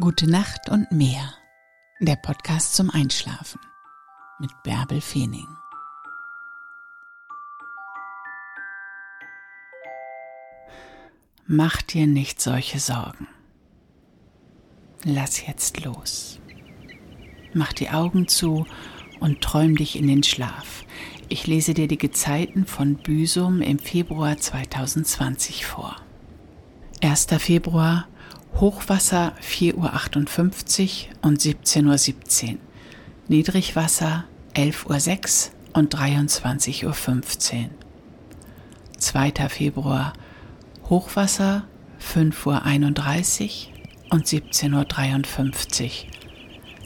Gute Nacht und mehr. Der Podcast zum Einschlafen mit Bärbel Feening. Mach dir nicht solche Sorgen. Lass jetzt los. Mach die Augen zu und träum dich in den Schlaf. Ich lese dir die Gezeiten von Büsum im Februar 2020 vor. 1. Februar Hochwasser 4.58 Uhr und 17.17 Uhr. Niedrigwasser 11.06 Uhr und 23.15 Uhr. 2. Februar Hochwasser 5.31 Uhr und 17.53 Uhr.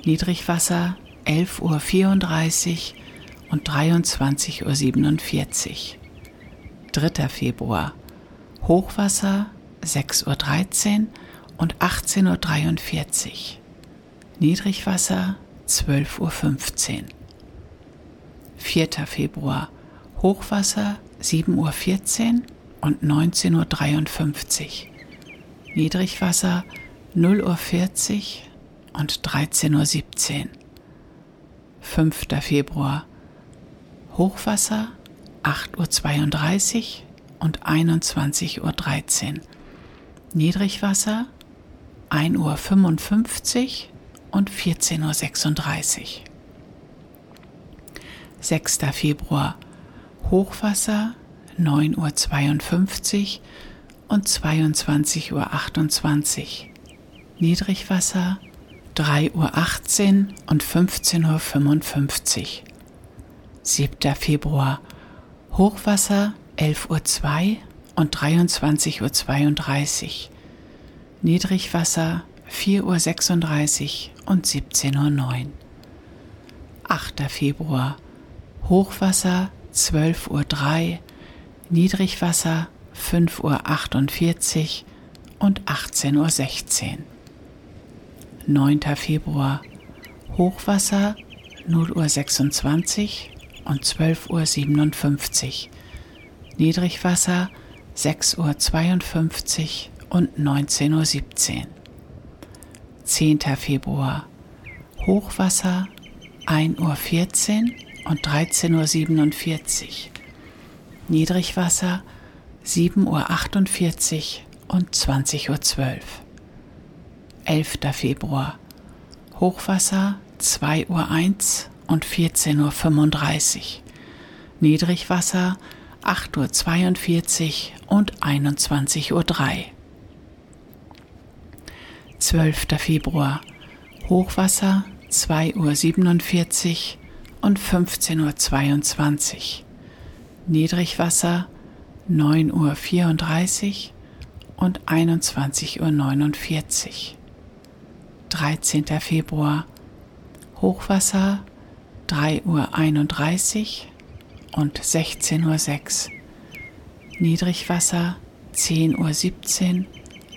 Niedrigwasser 11.34 Uhr und 23.47 Uhr. 3. Februar Hochwasser 6.13 Uhr und 18.43 Uhr. Niedrigwasser 12.15 Uhr. 4. Februar Hochwasser 7.14 Uhr und 19.53 Uhr. Niedrigwasser 0.40 Uhr und 13.17 Uhr. 5. Februar Hochwasser 8.32 Uhr und 21.13 Uhr. Niedrigwasser 1.55 Uhr und 14.36 Uhr. 6. Februar Hochwasser 9.52 Uhr und 22.28 Uhr. Niedrigwasser 3.18 Uhr und 15.55 Uhr. 7. Februar Hochwasser 11.02 Uhr und 23.32 Uhr. Niedrigwasser 4.36 Uhr und 17.09 Uhr. 8. Februar Hochwasser 12.03 Uhr, Niedrigwasser 5.48 Uhr und 18.16 Uhr. 9. Februar Hochwasser 0.26 Uhr und 12.57 Uhr. Niedrigwasser 6.52 Uhr und 19.17 Uhr. 10. Februar Hochwasser 1.14 Uhr und 13.47 Uhr. Niedrigwasser 7.48 Uhr und 20.12 Uhr. 11. Februar Hochwasser 2.01 Uhr und 14.35 Uhr. Niedrigwasser 8.42 Uhr und 21.03 Uhr. 12. Februar Hochwasser 2.47 Uhr und 15.22 Uhr. Niedrigwasser 9.34 Uhr und 21.49 Uhr. 13. Februar Hochwasser 3.31 Uhr und 16.06 Uhr. Niedrigwasser 10.17 Uhr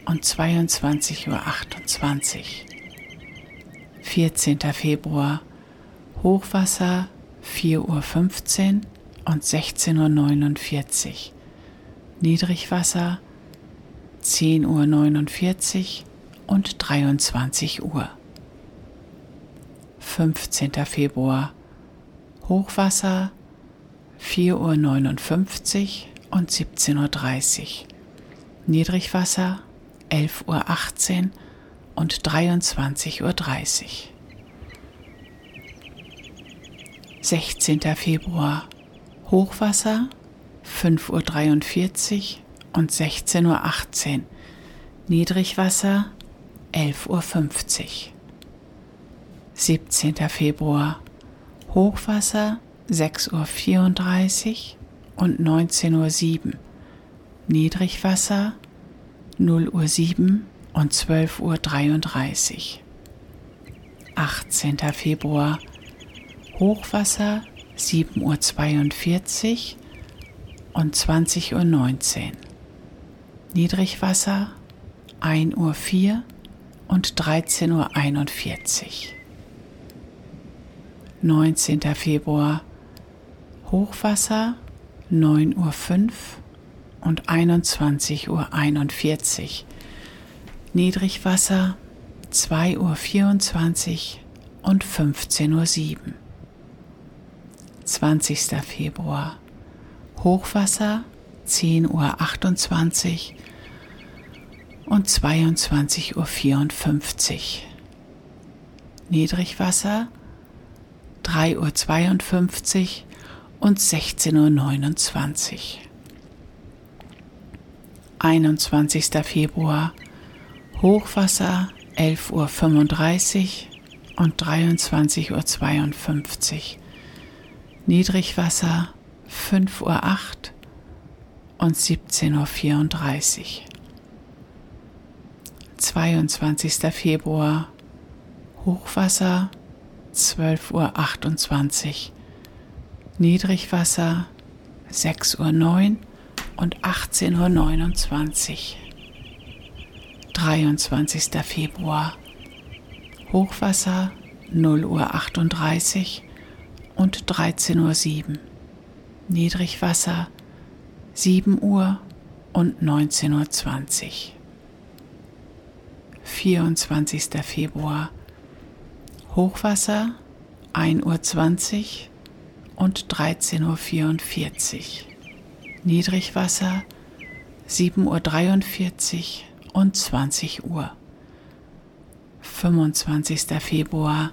und 22.28 Uhr. 14. Februar Hochwasser 4.15 Uhr und 16.49 Uhr. Niedrigwasser 10.49 Uhr und 23 Uhr. 15. Februar Hochwasser 4.59 Uhr und 17.30 Uhr. Niedrigwasser 11.18 Uhr und 23.30 Uhr. 16. Februar Hochwasser 5.43 Uhr und 16.18 Uhr. Niedrigwasser 11.50 Uhr. 17. Februar Hochwasser 6.34 Uhr und 19.07 Uhr. Niedrigwasser 0.07 Uhr und 12.33 Uhr. 18. Februar Hochwasser 7.42 Uhr und 20.19 Uhr. Niedrigwasser 1.04 Uhr und 13.41 Uhr. 19. Februar Hochwasser 9.05 Uhr und 21.41 Uhr. Niedrigwasser 2.24 Uhr und 15.07 Uhr. 20. Februar Hochwasser 10.28 Uhr und 22.54 Uhr. Niedrigwasser 3.52 Uhr und 16.29 Uhr. 21. Februar Hochwasser 11.35 Uhr und 23.52 Uhr. Niedrigwasser 5.08 Uhr und 17.34 Uhr. 22. Februar Hochwasser 12.28 Uhr. Niedrigwasser 6.09 Uhr und 18.29 Uhr. 23. Februar Hochwasser 0 Uhr 38 und 13.07 Uhr. Niedrigwasser 7 Uhr und 19.20 Uhr. 24. Februar Hochwasser 1 Uhr 20 und 13.44 Uhr. Niedrigwasser 7.43 Uhr und 20 Uhr. 25. Februar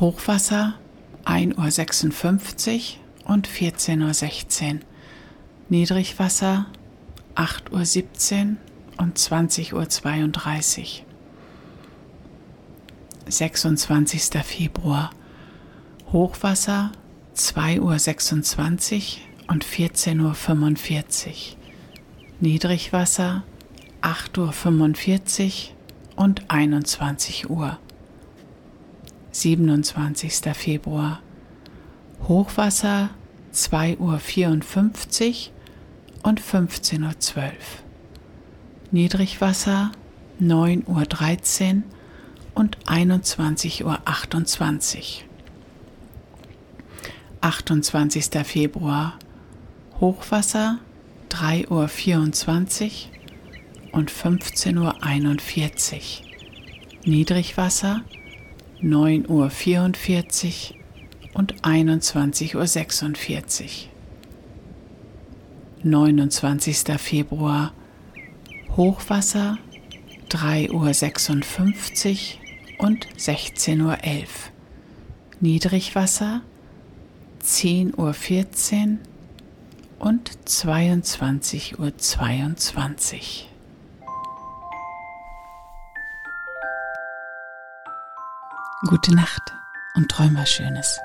Hochwasser 1.56 Uhr und 14.16 Uhr. Niedrigwasser 8.17 Uhr und 20.32 Uhr. 26. Februar Hochwasser 2.26 Uhr und 14.45 Uhr. Niedrigwasser 8.45 Uhr und 21 Uhr. 27. Februar Hochwasser 2.54 Uhr und 15.12 Uhr. Niedrigwasser 9.13 Uhr und 21.28 Uhr. 28. Februar Hochwasser 3.24 Uhr und 15.41 Uhr. Niedrigwasser 9.44 Uhr und 21.46 Uhr. 29. Februar Hochwasser 3.56 Uhr und 16.11 Uhr. Niedrigwasser 10.14 Uhr und 22.22 Uhr. 22. Gute Nacht und träum was Schönes.